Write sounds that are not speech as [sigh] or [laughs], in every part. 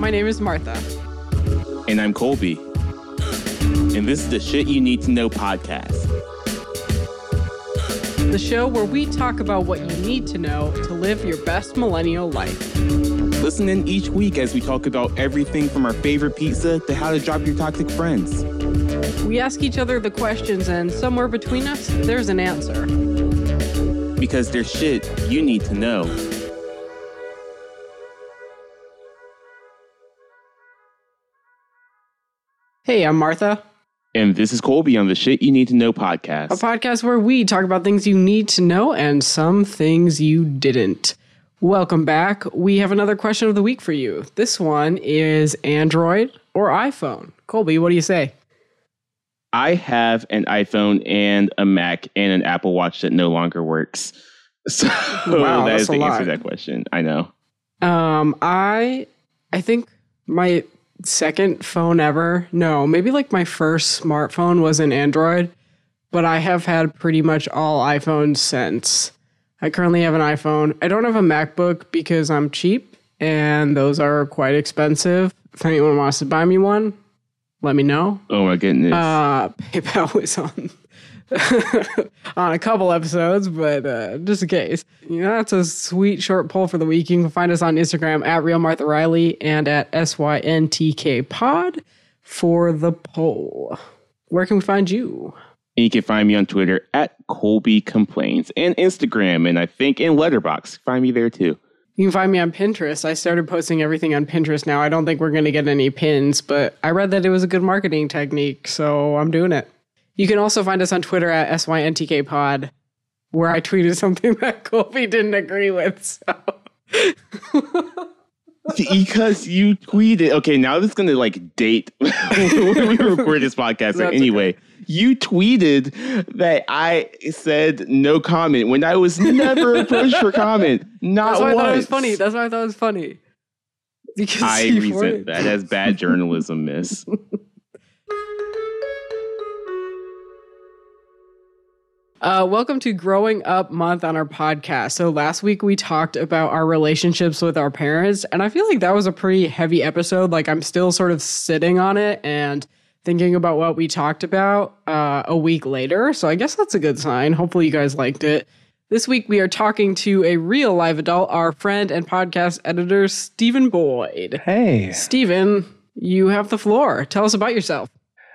My name is Martha. And I'm Colby. And this is the Shit You Need to Know podcast. The show where we talk about what you need to know to live your best millennial life. Listen in each week as we talk about everything from our favorite pizza to how to drop your toxic friends. We ask each other the questions, and somewhere between us, there's an answer. Because there's shit you need to know. Hey, I'm Martha. And this is Colby on the Shit You Need to Know podcast. A podcast where we talk about things you need to know and some things you didn't. Welcome back. We have another question of the week for you. This one is Android or iPhone? Colby, what do you say? I have an iPhone and a Mac and an Apple Watch that no longer works. [laughs] So Wow, that that's is the answer to that question. I know. Um, I I think my second phone ever, no, maybe like my first smartphone was an Android, but I have had pretty much all iPhones since. I currently have an iPhone. I don't have a MacBook because I'm cheap and those are quite expensive. If anyone wants to buy me one, let me know. Oh my goodness. Uh, [laughs] PayPal was on [laughs] on a couple episodes, but uh, just in case. You know, that's a sweet short poll for the week. You can find us on Instagram at Real Martha Riley and at SYNTK Pod for the poll. Where can we find you? And you can find me on Twitter at Colby Complains and Instagram, and I think in Letterboxd. Find me there too. You can find me on Pinterest. I started posting everything on Pinterest now. I don't think we're going to get any pins, but I read that it was a good marketing technique, so I'm doing it. You can also find us on Twitter at SYNTK Pod, where I tweeted something [laughs] that Colby didn't agree with. So. [laughs] because you tweeted. Okay, now this is gonna like date [laughs] when we record this podcast. That's anyway, you tweeted that I said no comment when I was never approached for comment. Not That's why I thought it was funny. That's why I thought it was funny. Because I resent that as bad journalism, miss. Uh, welcome to Growing Up Month on our podcast. So last week we talked about our relationships with our parents, and I feel like that was a pretty heavy episode. Like I'm still sort of sitting on it and thinking about what we talked about uh, a week later. So I guess that's a good sign. Hopefully you guys liked it. This week we are talking to a real live adult, our friend and podcast editor Stephen Boyd. Hey. Stephen, you have the floor. Tell us about yourself.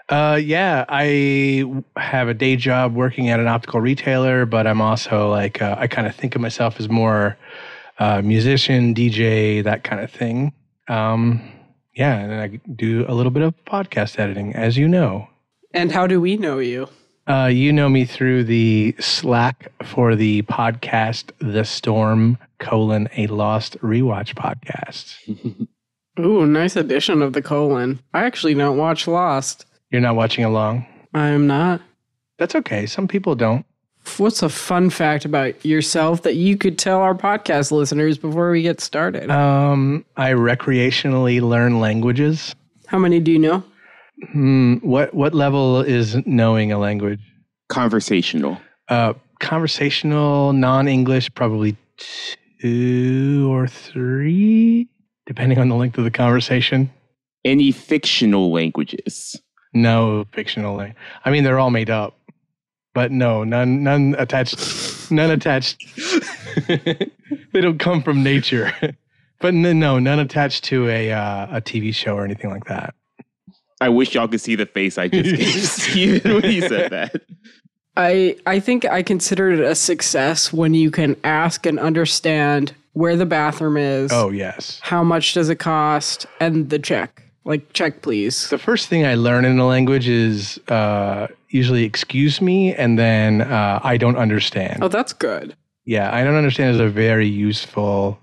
Uh, yeah, I have a day job working at an optical retailer, but I'm also like, uh, I kind of think of myself as more uh, musician, DJ, that kind of thing. Um, yeah, and then I do a little bit of podcast editing, as you know. And how do we know you? Uh, you know me through the Slack for the podcast The Storm colon a Lost Rewatch podcast. [laughs] Ooh, nice addition of the colon. I actually don't watch Lost. You're not watching along. I'm not. That's okay. Some people don't. What's a fun fact about yourself that you could tell our podcast listeners before we get started? Um, I recreationally learn languages. How many do you know? Hmm, what what level is knowing a language? Conversational. Uh, conversational, non-English, probably two or three, depending on the length of the conversation. Any fictional languages. No fictional. lang- I mean, they're all made up, but no, none none attached. None attached. [laughs] they don't come from nature. [laughs] But n- no, none attached to a uh, a TV show or anything like that. I wish y'all could see the face I just gave [laughs] Steven when he said that. I I think I consider it a success when you can ask and understand where the bathroom is. Oh yes. How much does it cost? And the check. Like check please. The first thing I learn in a language is uh, usually "excuse me" and then uh, "I don't understand." Oh, that's good. Yeah, "I don't understand" is a very useful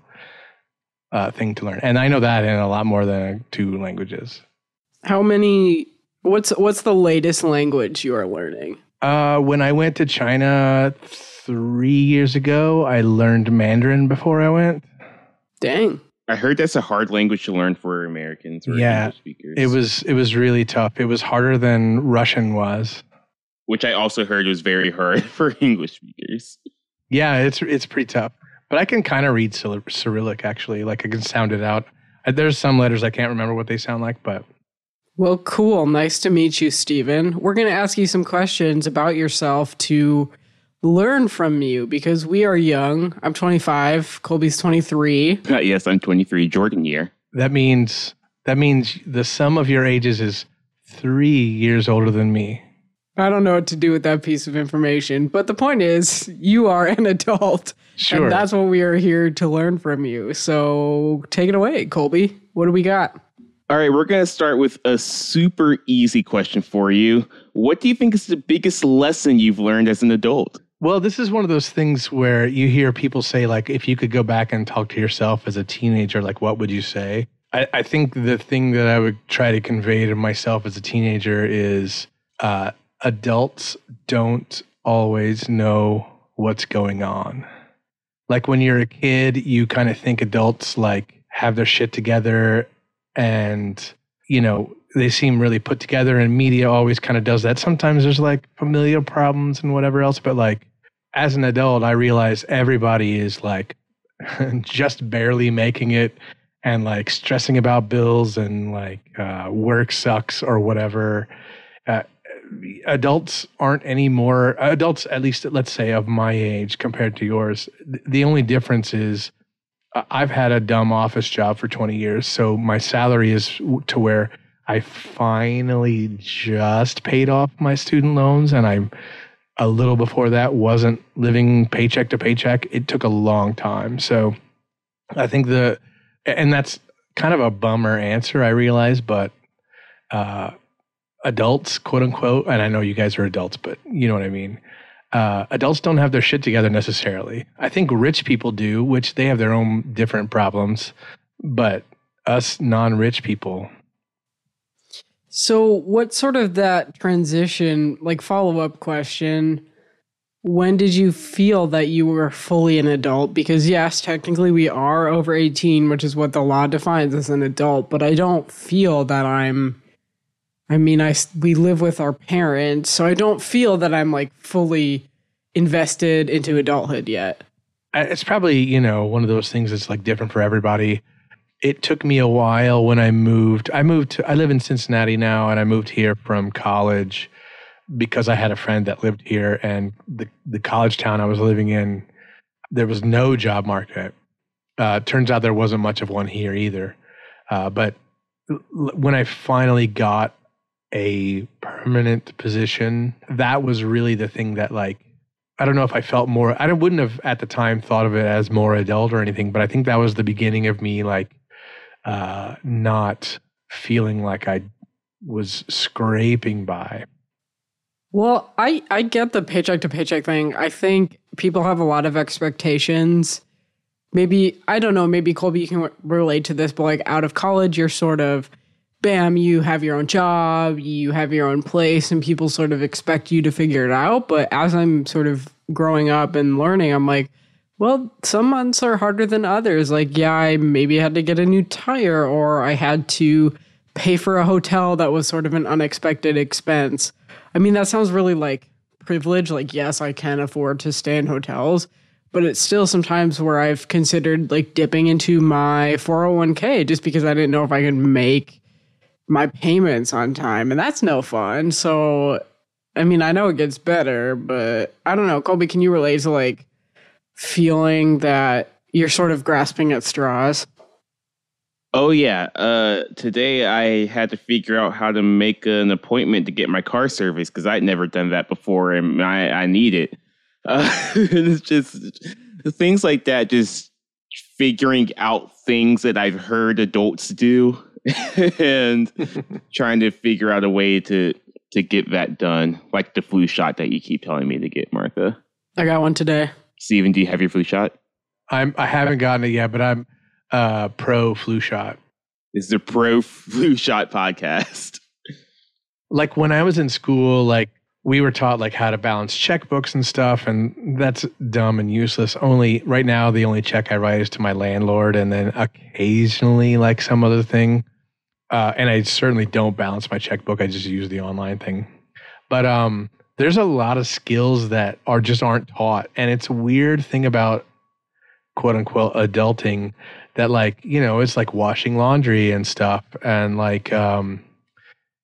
uh, thing to learn, and I know that in a lot more than two languages. How many what's what's the latest language you are learning? Uh, when I went to China three years ago, I learned Mandarin before I went. Dang. I heard that's a hard language to learn for Americans or Yeah, English speakers. It was it was really tough. It was harder than Russian was. which I also heard was very hard [laughs] for English speakers. Yeah, it's it's pretty tough. But I can kind of read Cyr- Cyrillic actually. Like I can sound it out. There's some letters I can't remember what they sound like, but Well, cool. Nice to meet you, Stephen. We're going to ask you some questions about yourself to learn from you because we are young. I'm 25, Colby's 23. Uh, yes, I'm 23, Jordan year. that means that means the sum of your ages is three years older than me. I don't know what to do with that piece of information, but the point is, you are an adult. Sure. And that's what we are here to learn from you. So take it away, Colby. What do we got? All right, we're going to start with a super easy question for you. What do you think is the biggest lesson you've learned as an adult? Well, this is one of those things where you hear people say, like, if you could go back and talk to yourself as a teenager, like, what would you say? I, I think the thing that I would try to convey to myself as a teenager is uh, adults don't always know what's going on. Like, when you're a kid, you kind of think adults, like, have their shit together and, you know, they seem really put together and media always kind of does that. Sometimes there's like familial problems and whatever else, but like as an adult, I realize everybody is like [laughs] just barely making it and like stressing about bills and like uh, work sucks or whatever. Uh, adults aren't any more adults, at least let's say of my age compared to yours. th- The only difference is I- I've had a dumb office job for 20 years, so my salary is to where I finally just paid off my student loans and I'm a little before that wasn't living paycheck to paycheck. It took a long time. So I think the and that's kind of a bummer answer, I realize, but uh adults, quote unquote, and I know you guys are adults, but you know what I mean. Uh, adults don't have their shit together necessarily. I think rich people do, which they have their own different problems, but us non-rich people, So, what sort of that transition, like follow up question, when did you feel that you were fully an adult? Because, yes, technically we are over 18, which is what the law defines as an adult, but I don't feel that I'm. I mean, I we live with our parents, so I don't feel that I'm like fully invested into adulthood yet. It's probably you know one of those things that's like different for everybody it took me a while when i moved i moved to i live in cincinnati now and i moved here from college because i had a friend that lived here and the, the college town i was living in there was no job market uh, turns out there wasn't much of one here either uh, but l- when i finally got a permanent position that was really the thing that like I don't know if I felt more. I wouldn't have at the time thought of it as more adult or anything, but I think that was the beginning of me like uh, not feeling like I was scraping by. Well, I I get the paycheck to paycheck thing. I think people have a lot of expectations. Maybe I don't know. Maybe Colby, you can relate to this, but like out of college, you're sort of, bam, you have your own job, you have your own place, and people sort of expect you to figure it out. But as I'm sort of growing up and learning, I'm like, well, some months are harder than others. Like, yeah, I maybe had to get a new tire, or I had to pay for a hotel that was sort of an unexpected expense. I mean, that sounds really like privilege. Like, yes, I can afford to stay in hotels, but it's still sometimes where I've considered like dipping into my 401k just because I didn't know if I could make my payments on time. And that's no fun. So, I mean, I know it gets better, but I don't know. Colby, can you relate to like feeling that you're sort of grasping at straws? Oh yeah. Uh, today I had to figure out how to make an appointment to get my car serviced because I'd never done that before, and I, I need it. [laughs] Uh, it's just things like that. Just figuring out things that I've heard adults do, [laughs] and [laughs] trying to figure out a way to to get that done, like the flu shot that you keep telling me to get, Martha. I got one today. Steven, do you have your flu shot? I'm I haven't gotten it yet, but I'm uh, pro flu shot. This is the Pro [laughs] Flu Shot podcast. Like when I was in school, like we were taught like how to balance checkbooks and stuff, and that's dumb and useless. Only right now, the only check I write is to my landlord, and then occasionally like some other thing. Uh, and I certainly don't balance my checkbook. I just use the online thing. But um, there's a lot of skills that are just aren't taught, and it's a weird thing about quote unquote adulting that like you know it's like washing laundry and stuff. And like um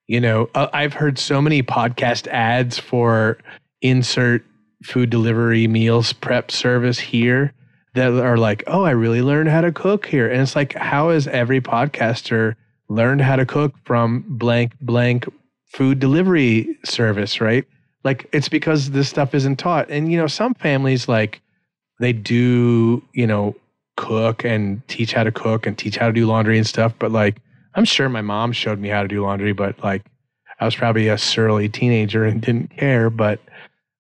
you know uh, i've heard so many podcast ads for insert food delivery meals prep service here that are like oh i really learned how to cook here. And it's like how has every podcaster learned how to cook from blank blank food delivery service right like it's because this stuff isn't taught and you know some families like they do you know cook and teach how to cook and teach how to do laundry and stuff. But like, I'm sure my mom showed me how to do laundry, but like, I was probably a surly teenager and didn't care. But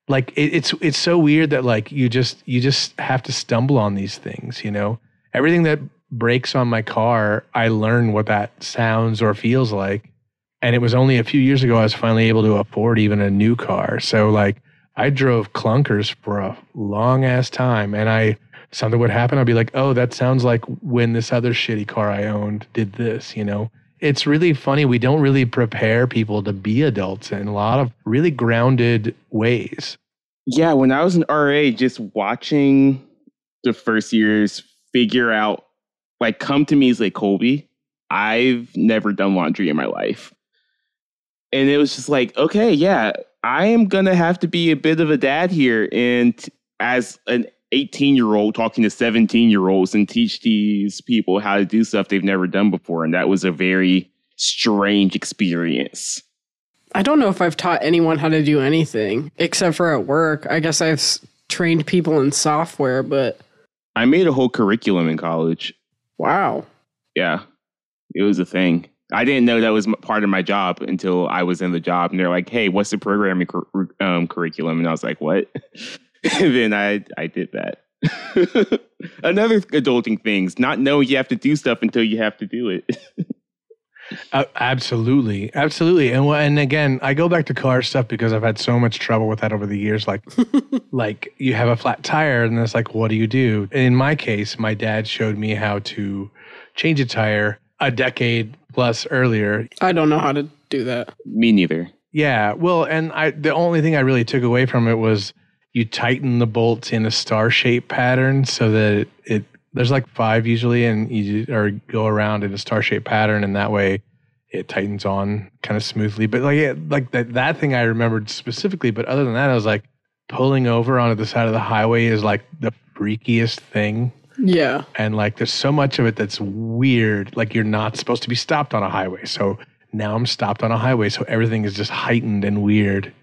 like, it, it's it's so weird that like you just you just have to stumble on these things. You know, everything that breaks on my car, I learn what that sounds or feels like. And it was only a few years ago I was finally able to afford even a new car. So like, I drove clunkers for a long ass time, and I something would happen, I'd be like, oh, that sounds like when this other shitty car I owned did this, you know? It's really funny. We don't really prepare people to be adults in a lot of really grounded ways. Yeah, when I was in RA, just watching the first years figure out, like, come to me as like, Colby, I've never done laundry in my life. And it was just like, okay, yeah, I am going to have to be a bit of a dad here. And as an 18 year old talking to 17 year olds and teach these people how to do stuff they've never done before. And that was a very strange experience. I don't know if I've taught anyone how to do anything except for at work. I guess I've trained people in software, but I made a whole curriculum in college. Wow. Yeah, it was a thing. I didn't know that was part of my job until I was in the job, and they're like, "Hey, what's the programming cur- um, curriculum?" And I was like, "What?" [laughs] then I I did that. [laughs] Another adulting things, not knowing you have to do stuff until you have to do it. [laughs] uh, absolutely, absolutely, and and again, I go back to car stuff because I've had so much trouble with that over the years. Like, like you have a flat tire, and it's like, what do you do? And in my case, my dad showed me how to change a tire a decade plus earlier. I don't know how to do that. Me neither. Yeah, well, and I the only thing I really took away from it was you tighten the bolts in a star shape pattern so that it, it there's like five usually and you or go around in a star shape pattern and that way it tightens on kind of smoothly but like it, like that that thing i remembered specifically but other than that i was like pulling over onto the side of the highway is like the freakiest thing yeah and like there's so much of it that's weird like you're not supposed to be stopped on a highway so now i'm stopped on a highway so everything is just heightened and weird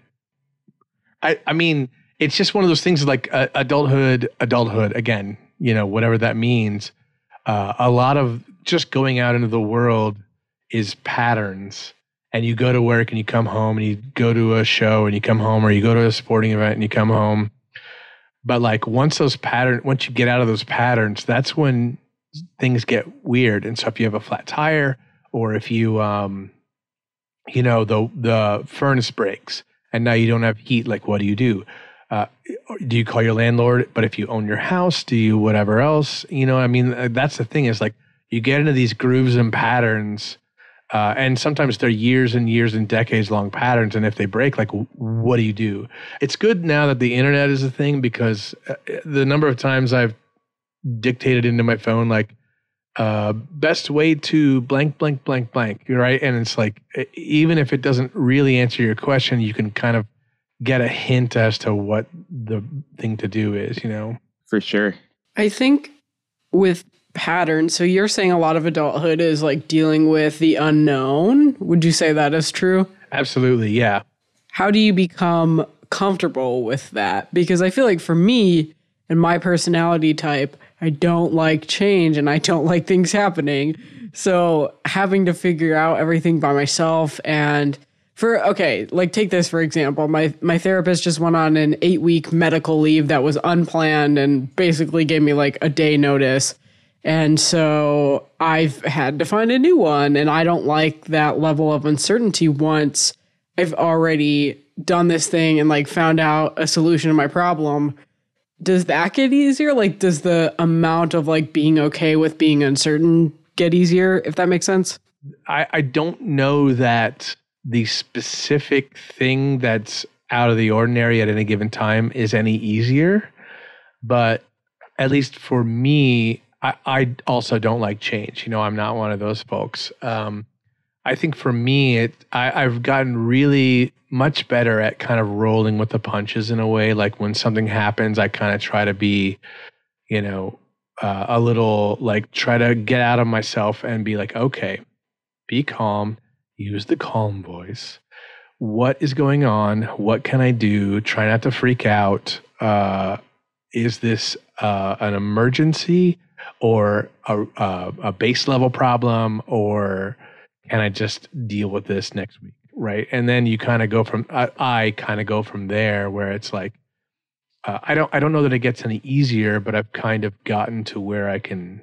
i i mean it's just one of those things like uh, adulthood, adulthood again, you know, whatever that means. Uh, a lot of just going out into the world is patterns. And you go to work and you come home and you go to a show and you come home or you go to a sporting event and you come home. But like once those patterns, once you get out of those patterns, that's when things get weird. And so if you have a flat tire or if you, um, you know, the, the furnace breaks and now you don't have heat, like what do you do? uh, do you call your landlord? But if you own your house, do you whatever else? You know, I mean, that's the thing is like you get into these grooves and patterns, uh, and sometimes they're years and years and decades long patterns. And if they break, like, what do you do? It's good now that the internet is a thing because uh, the number of times I've dictated into my phone, like, uh, best way to blank, blank, blank, blank, right? And it's like, even if it doesn't really answer your question, you can kind of get a hint as to what the thing to do is, you know? For sure. I think with patterns, so you're saying a lot of adulthood is like dealing with the unknown. Would you say that is true? Absolutely, yeah. How do you become comfortable with that? Because I feel like for me and my personality type, I don't like change and I don't [laughs] like things happening. So having to figure out everything by myself and for okay, like take this for example. My my therapist just went on an 8-week medical leave that was unplanned and basically gave me like a day notice. And so I've had to find a new one and I don't like that level of uncertainty once I've already done this thing and like found out a solution to my problem. Does that get easier? Like does the amount of like being okay with being uncertain get easier if that makes sense? I, I don't know that the specific thing that's out of the ordinary at any given time is any easier. But at least for me, I, I also don't like change. You know, I'm not one of those folks. Um, I think for me, it I, I've gotten really much better at kind of rolling with the punches in a way. Like when something happens, I kind of try to be, you know, uh, a little like try to get out of myself and be like, okay, be calm, use the calm voice. What is going on? What can I do? Try not to freak out. Uh, is this uh, an emergency or a, a, a base level problem, or can I just deal with this next week? Right. And then you kind of go from, I, I kind of go from there where it's like, uh, I don't I don't know that it gets any easier, but I've kind of gotten to where I can.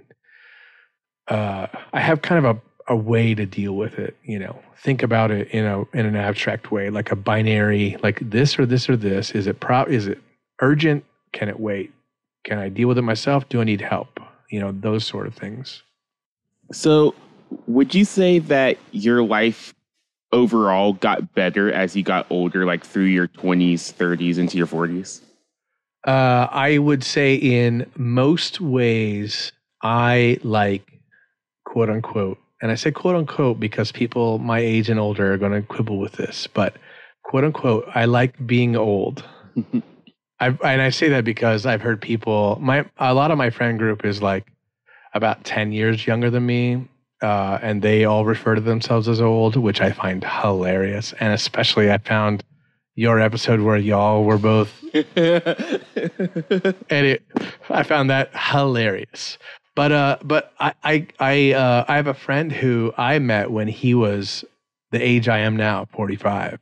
Uh, I have kind of a, a way to deal with it. You know, think about it in a in an abstract way, like a binary, like this or this or this. Is it pro? Is it urgent? Can it wait? Can I deal with it myself? Do I need help? You know, those sort of things. So, would you say that your life overall got better as you got older, like through your 20s, 30s, into your 40s? Uh, I would say in most ways, I like quote unquote, and I say quote unquote because people my age and older are going to quibble with this, but quote unquote, I like being old. [laughs] I and I say that because I've heard people. My a lot of my friend group is like about ten years younger than me, uh, and they all refer to themselves as old, which I find hilarious. And especially, I found your episode where y'all were both [laughs] and it I found that hilarious. But uh but I I I uh I have a friend who I met when he was the age I am now, 45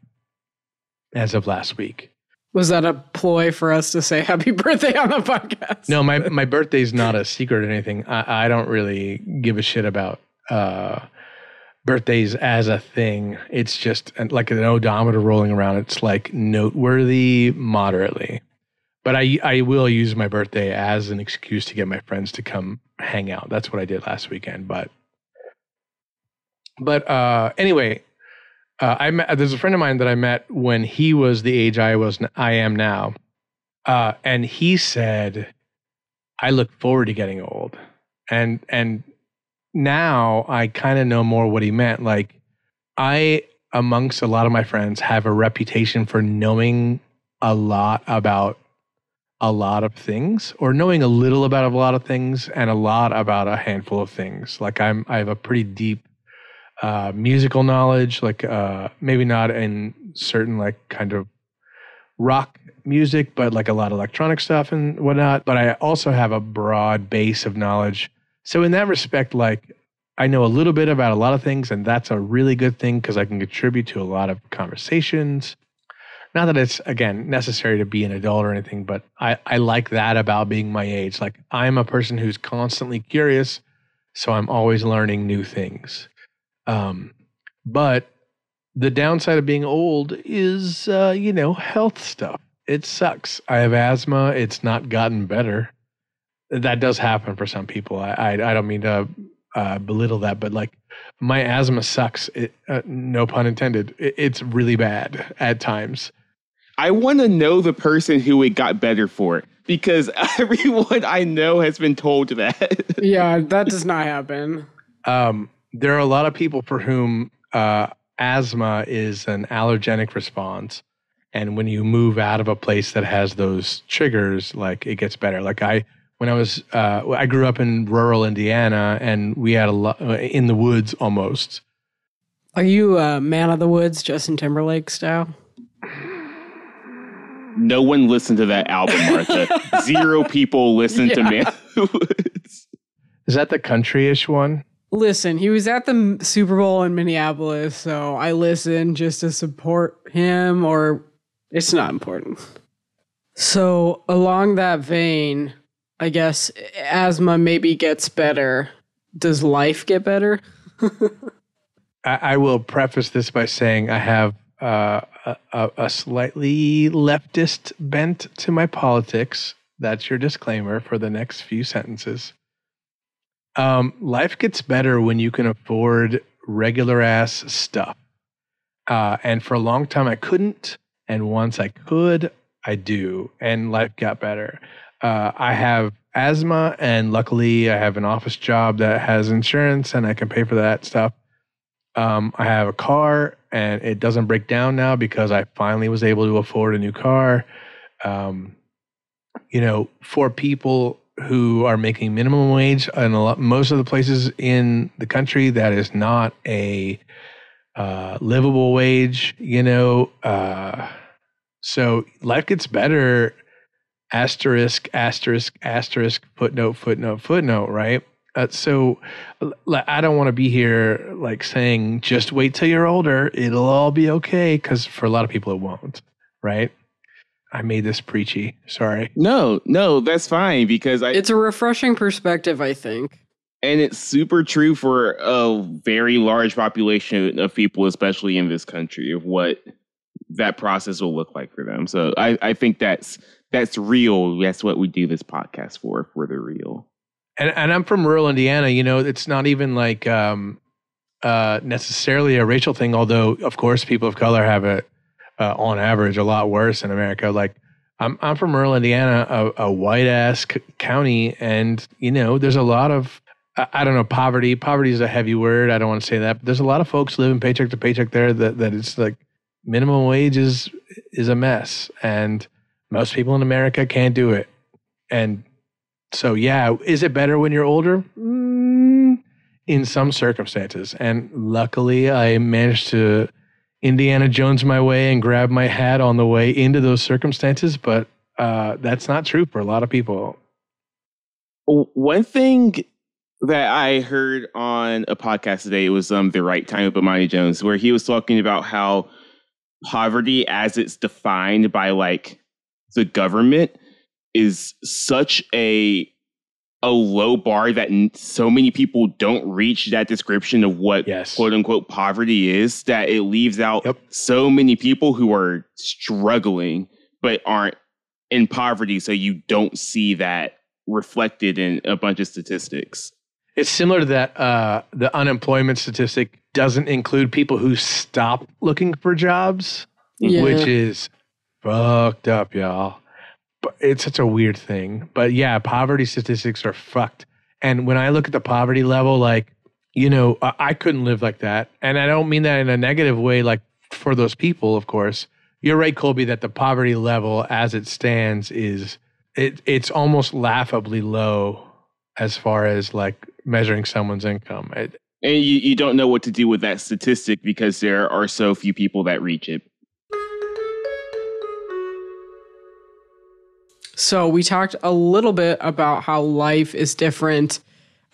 as of last week. Was that a ploy for us to say happy [laughs] birthday on the podcast? No, my my birthday's not a secret or anything. I, I don't really give a shit about uh birthdays as a thing. It's just like an odometer rolling around. It's like noteworthy moderately. But I I will use my birthday as an excuse to get my friends to come hang out. That's what I did last weekend. But but uh, anyway, uh, I met, there's a friend of mine that I met when he was the age I was I am now, uh, and he said, "I look forward to getting old," and and now I kind of know more what he meant. Like, I, amongst a lot of my friends, have a reputation for knowing a lot about a lot of things or knowing a little about a lot of things and a lot about a handful of things. Like I'm I have a pretty deep uh, musical knowledge, like uh, maybe not in certain like kind of rock music, but like a lot of electronic stuff and whatnot. But I also have a broad base of knowledge so in that respect, like I know a little bit about a lot of things, and that's a really good thing because I can contribute to a lot of conversations. Not that it's again necessary to be an adult or anything, but I, I like that about being my age. Like I'm a person who's constantly curious, so I'm always learning new things. Um, but the downside of being old is, uh, you know, health stuff. It sucks. I have asthma. It's not gotten better that does happen for some people. I I, I don't mean to uh, belittle that, but like my asthma sucks. It, uh, no pun intended. It, it's really bad at times. I want to know the person who it got better for because [laughs] everyone I know has been told that. yeah, that does not happen. Um, there are a lot of people for whom uh, asthma is an allergenic response. And when you move out of a place that has those triggers, like it gets better. Like I, when I was uh, I grew up in rural Indiana and we had a lot uh, in the woods almost. Are you a man of the woods, Justin Timberlake style? No one listened to that album, [laughs] Martha. Zero people listened yeah. to Man of the Woods. Is that the country-ish one? Listen, he was at the Super Bowl in Minneapolis, so I listened just to support him, or it's not important. So, along that vein, I guess asthma maybe gets better. Does life get better? [laughs] I, I, will preface this by saying I have uh, a, a slightly leftist bent to my politics. That's your disclaimer for the next few sentences. Um, life gets better when you can afford regular ass stuff. Uh, and for a long time, I couldn't. And once I could, I do. And life got better uh, I have asthma, and luckily I have an office job that has insurance and I can pay for that stuff. Um, I have a car and it doesn't break down now because I finally was able to afford a new car. Um, you know, for people who are making minimum wage in a lot, most of the places in the country, that is not a uh, livable wage. You know, uh, so life gets better. Asterisk, asterisk, asterisk, footnote, footnote, footnote. Right. Uh, so I don't want to be here like saying just wait till you're older, it'll all be okay because for a lot of people it won't, right? I made this preachy. Sorry. No, no, that's fine because I It's a refreshing perspective, I think. And it's super true for a very large population of people, especially in this country, of what that process will look like for them. So I, I think that's that's real. That's what we do this podcast for, for the real and and I'm from rural Indiana. You know, it's not even like um, uh, necessarily a racial thing. Although, of course, people of color have it uh, on average a lot worse in America. Like I'm I'm from rural Indiana, a, a white ass c- county, and you know, there's a lot of I, I don't know poverty. Poverty is a heavy word. I don't want to say that, but there's a lot of folks living paycheck to paycheck there. That that it's like minimum wage is is a mess, and most people in America can't do it. And so yeah, is it better when you're older? Mm, in some circumstances, and luckily, I managed to Indiana Jones my way and grab my hat on the way into those circumstances. But uh, that's not true for a lot of people. One thing that I heard on a podcast today was um the right time of Bomani Jones, where he was talking about how poverty, as it's defined by like the government, is such a a low bar that so many people don't reach that description of what yes. quote unquote poverty is that it leaves out yep. so many people who are struggling but aren't in poverty so you don't see that reflected in a bunch of statistics it's similar to that uh, the unemployment statistic doesn't include people who stop looking for jobs yeah. which is fucked up y'all it's such a weird thing. But yeah, poverty statistics are fucked. And when I look at the poverty level, like, you know, I, I couldn't live like that. And I don't mean that in a negative way, like for those people, of course. You're right, Colby, that the poverty level as it stands is it it's almost laughably low as far as like measuring someone's income. It, and you, you don't know what to do with that statistic because there are so few people that reach it. So we talked a little bit about how life is different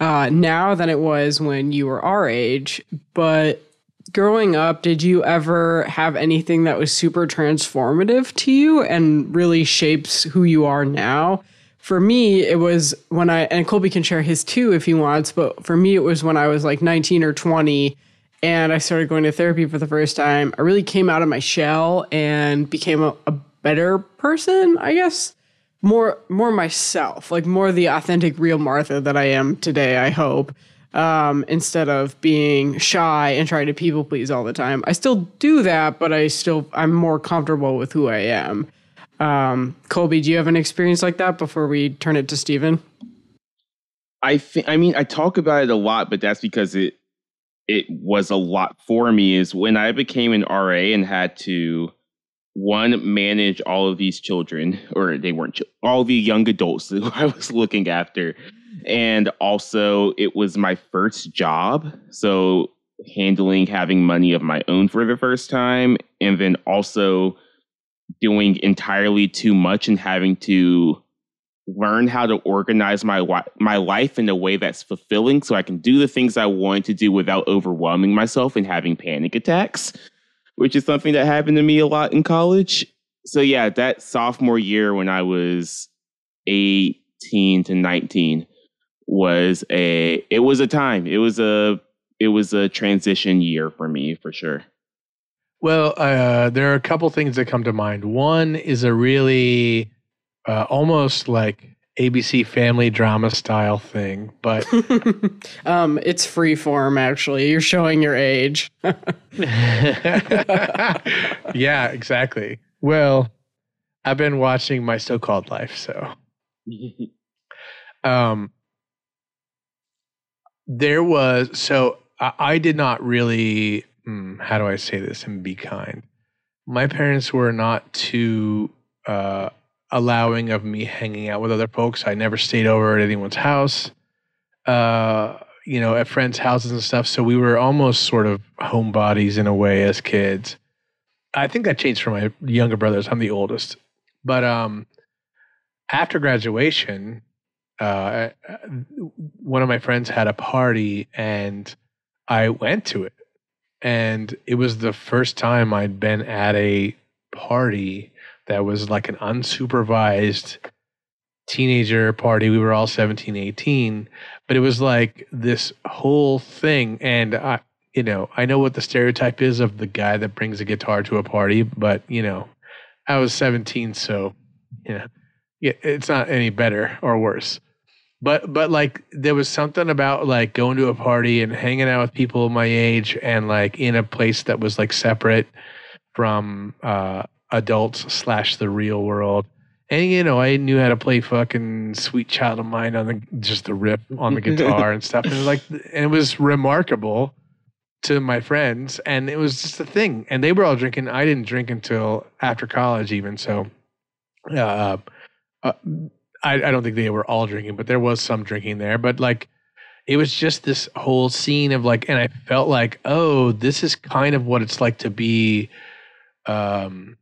uh, now than it was when you were our age. But growing up, did you ever have anything that was super transformative to you and really shapes who you are now? For me, it was when I, and Colby can share his too if he wants, but for me, it was when I was like 19 or 20 and I started going to therapy for the first time. I really came out of my shell and became a, a better person, I guess more more myself, like more the authentic real Martha that I am today, I hope. Um, instead of being shy and trying to people please all the time. I still do that, but I still I'm more comfortable with who I am. Um, Colby, do you have an experience like that before we turn it to Stephen? I think I mean I talk about it a lot, but that's because it it was a lot for me is when I became an RA and had to one manage all of these children or they weren't all the young adults [laughs] who i was looking after. And also it was my first job so handling having money of my own for the first time and then also doing entirely too much and having to learn how to organize my my life in a way that's fulfilling so I can do the things I want to do without overwhelming myself and having panic attacks which is something that happened to me a lot in college. So yeah, that sophomore year when I was 18 to 19 was a it was a time. It was a it was a transition year for me for sure. Well, uh, there are a couple things that come to mind. One is a really uh, almost like ABC family drama style thing, but [laughs] um, it's Freeform. Actually, you're showing your age. [laughs] yeah, exactly. Well, I've been watching my so-called life, so [laughs] Um, there was so I, I did not really. Hmm, how do I say this and be kind? My parents were not too uh, allowing of me hanging out with other folks. I never stayed over at anyone's house. Uh, you know, at friends' houses and stuff. So we were almost sort of homebodies in a way as kids. I think that changed for my younger brothers. I'm the oldest, but um, after graduation, uh, one of my friends had a party, and I went to it, and it was the first time I'd been at a party that was like an unsupervised teenager party. We were all 17, 18, but it was like this whole thing. And I, you know, I know what the stereotype is of the guy that brings a guitar to a party, but you know, I was 17, so yeah, yeah, it's not any better or worse. But but like there was something about like going to a party and hanging out with people my age and like in a place that was like separate from uh adults slash the real world and you know, I knew how to play fucking "Sweet Child of Mine" on the just the rip on the [laughs] guitar and stuff. And it was like, and it was remarkable to my friends, and it was just a thing. And they were all drinking. I didn't drink until after college, even so. Uh, uh, I, I don't think they were all drinking, but there was some drinking there. But like, it was just this whole scene of like, and I felt like, oh, this is kind of what it's like to be, um,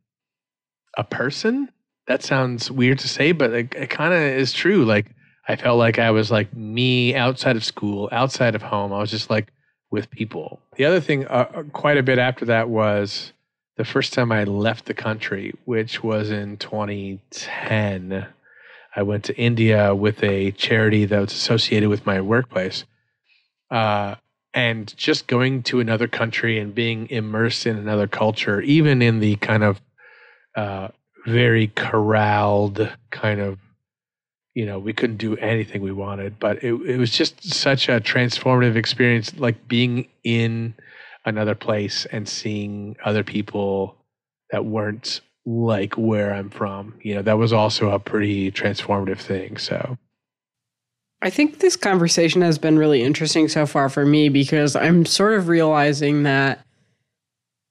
a person that sounds weird to say, but it, it kind of is true. Like I felt like I was like me outside of school, outside of home. I was just like with people. The other thing, uh, uh quite a bit after that, was the first time I left the country, which was in 2010. I went to India with a charity that was associated with my workplace. Uh, and just going to another country and being immersed in another culture, even in the kind of uh, very corralled kind of you know we couldn't do anything we wanted but it, it was just such a transformative experience like being in another place and seeing other people that weren't like where i'm from. You know that was also a pretty transformative thing so. I think this conversation has been really interesting so far for me because I'm sort of realizing that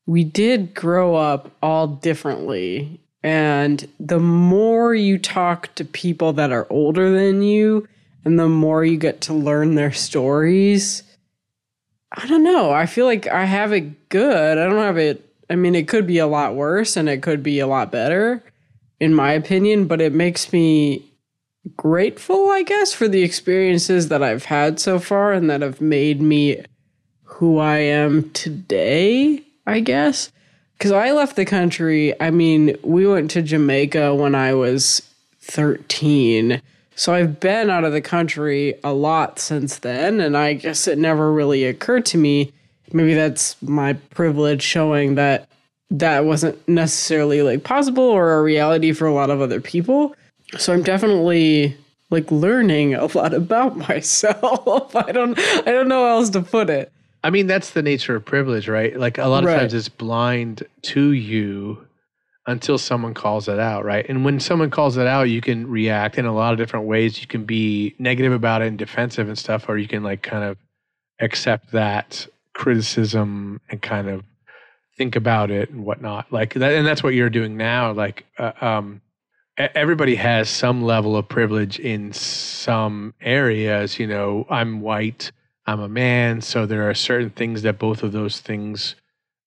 we did grow up all differently and the more you talk to people that are older than you, and the more you get to learn their stories, I don't know. I feel like I have it good. I don't have it. I mean, it could be a lot worse and it could be a lot better, in my opinion, but it makes me grateful, I guess, for the experiences that I've had so far and that have made me who I am today, I guess because I left the country. I mean, we went to Jamaica when I was 13. So I've been out of the country a lot since then. And I guess it never really occurred to me. Maybe that's my privilege showing that that wasn't necessarily like possible or a reality for a lot of other people. So I'm definitely like learning a lot [laughs] about myself. I don't I don't know how else to put it. I mean, that's the nature of privilege, right? Like a lot of right. times it's blind to you until someone calls it out, right? And when someone calls it out, you can react in a lot of different ways. You can be negative about it and defensive and stuff, or you can like kind of accept that criticism and kind of think about it and whatnot. Like that, and that's what you're doing now. Like, uh, um, everybody has some level of privilege in some areas. You know, I'm white I'm a man, so there are certain things that both of those things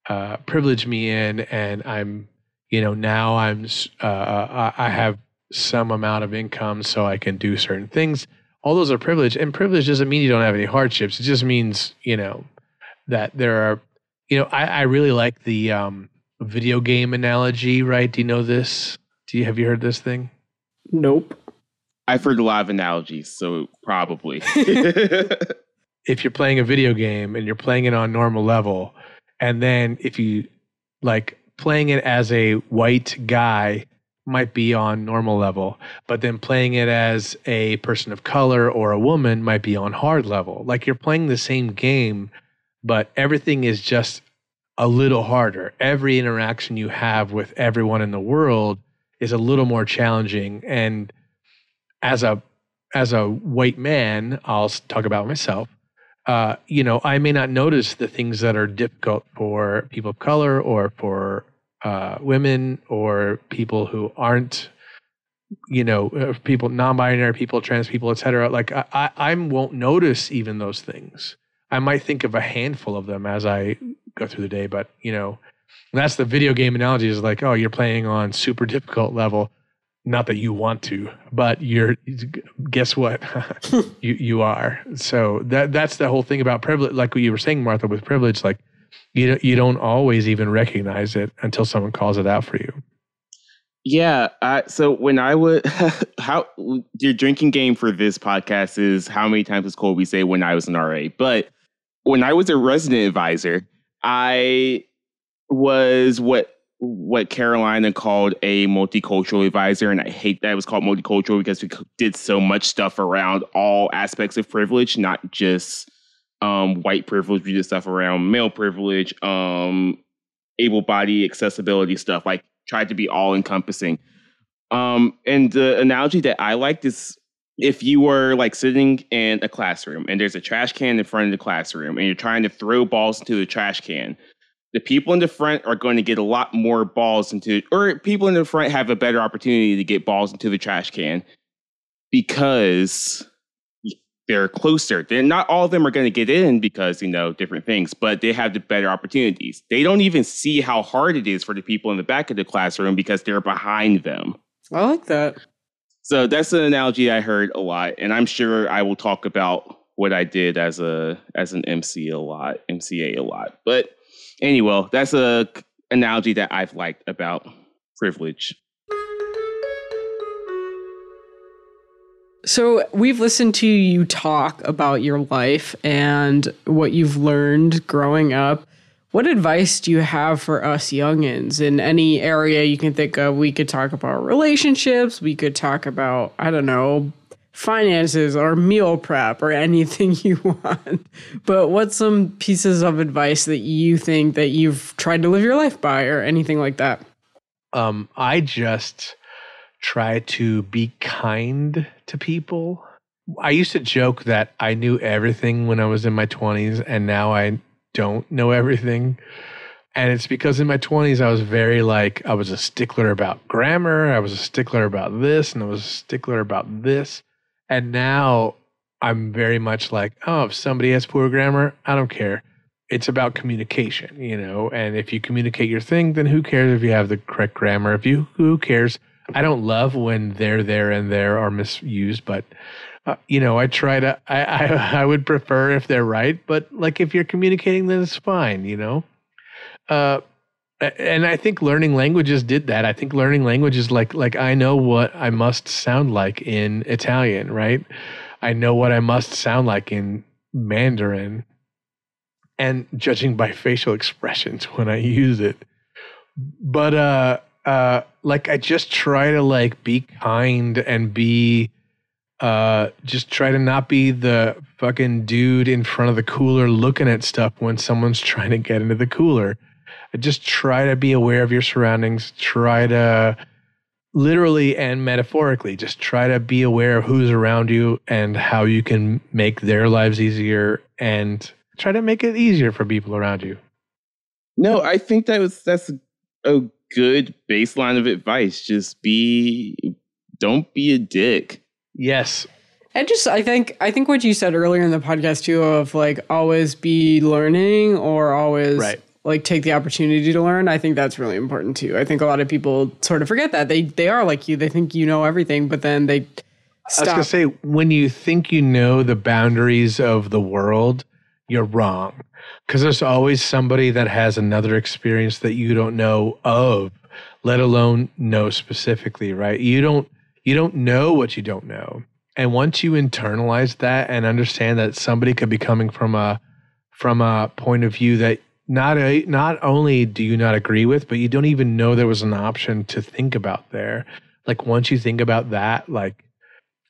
uh, privilege me in, and I'm, you know, now I'm, uh, uh I have some amount of income, so I can do certain things. All those are privilege, and privilege doesn't mean you don't have any hardships. It just means, you know, that there are, you know, I, I really like the um, video game analogy. Right? Do you know this? Do you have you heard this thing? Nope. I've heard a lot of analogies, so probably. [laughs] [laughs] if you're playing a video game and you're playing it on normal level, and then if you like playing it as a white guy might be on normal level, but then playing it as a person of color or a woman might be on hard level. Like you're playing the same game, but everything is just a little harder. Every interaction you have with everyone in the world is a little more challenging. And as a as a white man, I'll talk about myself. Uh, you know, I may not notice the things that are difficult for people of color or for uh, women or people who aren't, you know, uh, people non-binary people, trans people, etc. Like I, I, I won't notice even those things. I might think of a handful of them as I go through the day, but you know, that's the video game analogy is like, oh, you're playing on super difficult level. Not that you want to, but you're. Guess what? [laughs] you you are. So that that's the whole thing about privilege. Like what you were saying, Martha, with privilege, like you you don't always even recognize it until someone calls it out for you. Yeah. I, so when I would, [laughs] how your drinking game for this podcast is how many times cold we say when I was an RA. But when I was a resident advisor, I was what what Carolina called a multicultural advisor, and I hate that it was called multicultural because we did so much stuff around all aspects of privilege, not just um, white privilege. We did stuff around male privilege, um, able body accessibility stuff. Like tried to be all encompassing. Um, and the analogy that I liked is if you were like sitting in a classroom and there's a trash can in front of the classroom and you're trying to throw balls into the trash can the people in the front are going to get a lot more balls into, or people in the front have a better opportunity to get balls into the trash can because they're closer. They're not all of them are going to get in because you know different things, but they have the better opportunities. They don't even see how hard it is for the people in the back of the classroom because they're behind them. I like that. So that's an analogy I heard a lot, and I'm sure I will talk about what I did as a as an MC a lot, MCA a lot. But anyway, that's a analogy that I've liked about privilege. So, we've listened to you talk about your life and what you've learned growing up. What advice do you have for us youngins in any area you can think of? We could talk about relationships, we could talk about, I don't know, finances or meal prep or [laughs] anything you want. But what's some pieces of advice that you think that you've tried to live your life by or anything like that? Um, I just try to be kind to people. I used to joke that I knew everything when I was in my 20s and now I don't know everything. And it's because in my 20s, I was very like, I was a stickler about grammar. I was a stickler about this, and I was a stickler about this. And now I'm very much like, oh, if somebody has poor grammar, I don't care. It's about communication, you know. And if you communicate your thing, then who cares if you have the correct grammar? If you, who cares? I don't love when there, there, and there are misused, but uh, you know, I try to. I, I [laughs] I would prefer if they're right, but like if you're communicating, then it's fine, you know. Uh, and I think learning languages did that. I think learning languages like like I know what I must sound like in Italian, right? I know what I must sound like in Mandarin. And judging by facial expressions [laughs] when I use it. But uh uh like I just try to like be kind and be uh just try to not be the fucking dude in front of the cooler looking at stuff when someone's trying to get into the cooler just try to be aware of your surroundings. Try to literally and metaphorically just try to be aware of who's around you and how you can make their lives easier and try to make it easier for people around you. No, I think that was that's a good baseline of advice. Just be don't be a dick. Yes. And just I think I think what you said earlier in the podcast too of like always be learning or always right like take the opportunity to learn i think that's really important too. I think a lot of people sort of forget that. They they are like you. They think you know everything but then they stop. i was going to say when you think you know the boundaries of the world you're wrong. Because there's always somebody that has another experience that you don't know of let alone know specifically right? You don't you don't know what you don't know. And once you internalize that and understand that somebody could be coming from a from a point of view that not a, not only do you not agree with, but you don't even know there was an option to think about there. Like once you think about that, like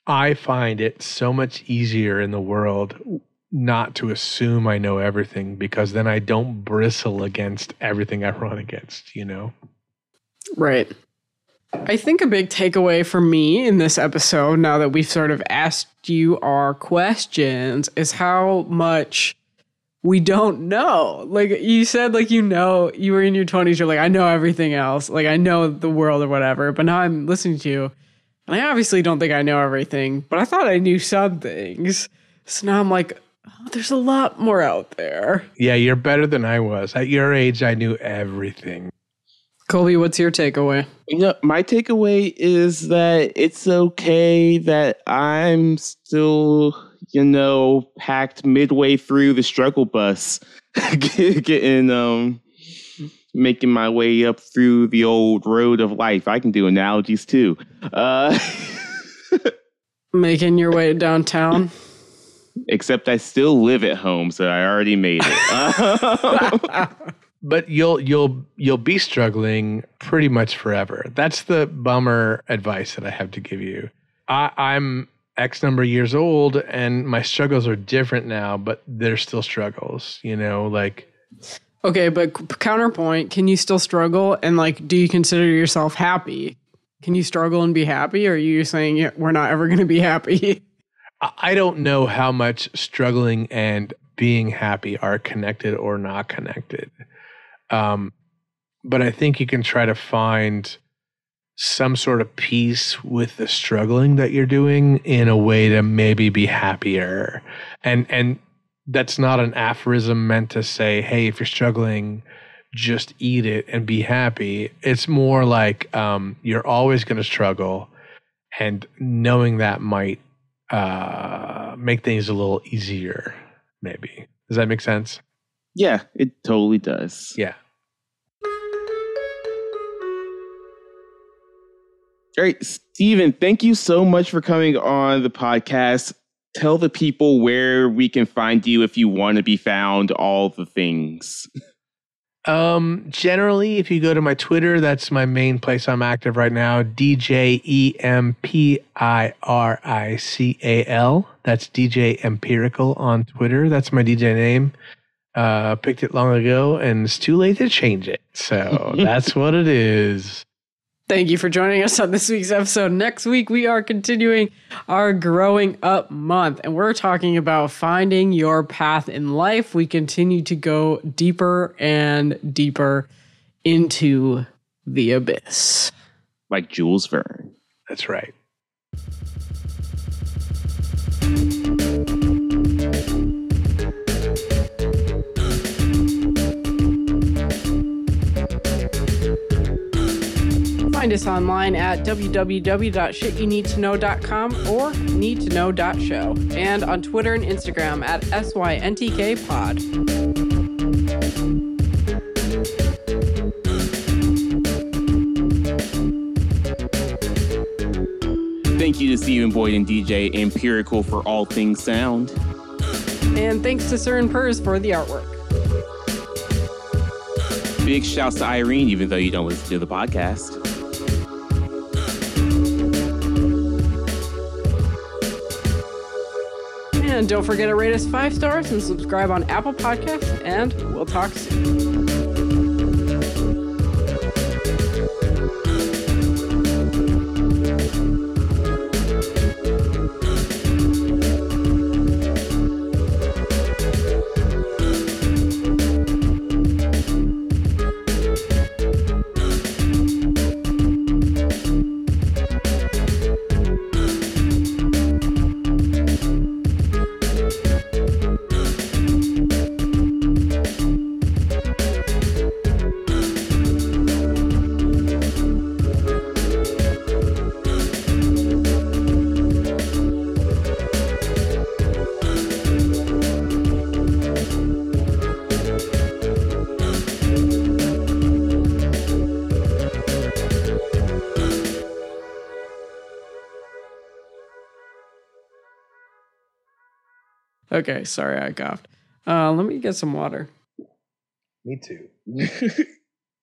I find it so much easier in the world not to assume I know everything because then I don't bristle against everything I run against, you know? Right. I think a big takeaway for me in this episode, now that we've sort of asked you our questions, is how much we don't know. Like you said, like you know, you were in your 20s, you're like, I know everything else. Like I know the world or whatever. But now I'm listening to you, and I obviously don't think I know everything, but I thought I knew some things. So now I'm like, oh, there's a lot more out there. Yeah, you're better than I was. At your age, I knew everything. Colby, what's your takeaway? You know, my takeaway is that it's okay that I'm still, you know, packed midway through the struggle bus, [laughs] getting um making my way up through the old road of life. I can do analogies too. Uh [laughs] Making your way downtown. except I still live at home, so I already made it. [laughs] but you'll you'll you'll be struggling pretty much forever. That's the bummer advice that I have to give you. I, I'm X number of years old and my struggles are different now, but they're still struggles, you know, like Okay, but counterpoint, can you still struggle and like do you consider yourself happy? Can you struggle and be happy or are you saying we're not ever going to be happy? [laughs] I I don't know how much struggling and being happy are connected or not connected. Um, but I think you can try to find some sort of peace with the struggling that you're doing in a way to maybe be happier. And and that's not an aphorism meant to say, hey, if you're struggling, just eat it and be happy. It's more like um, you're always going to struggle, and knowing that might uh, make things a little easier. Maybe does that make sense? yeah, it totally does. Yeah. All right, Steven, thank you so much for coming on the podcast. Tell the people where we can find you if you want to be found, all the things. [laughs] Um, generally, if you go to my Twitter, that's my main place I'm active right now. DJ E M P I R I C A L. That's DJ Empirical on Twitter. That's my DJ name. Uh, picked it long ago, and it's too late to change it. So [laughs] that's what it is. Thank you for joining us on this week's episode. Next week, we are continuing our growing up month and we're talking about finding your path in life. We continue to go deeper and deeper into the abyss. Like Jules Verne. That's right. Find us online at www.shityouneedtoknow.com or needtoknow.show and on Twitter and Instagram at SYNTKPod. Thank you to Stephen Boyd and DJ Empirical for all things sound. And thanks to Cern Purrs for the artwork. Big shouts to Irene, even though you don't listen to the podcast. And don't forget to rate us five stars and subscribe on Apple Podcasts, and we'll talk soon. Okay, sorry I coughed. Uh, let me get some water. Me too. [laughs]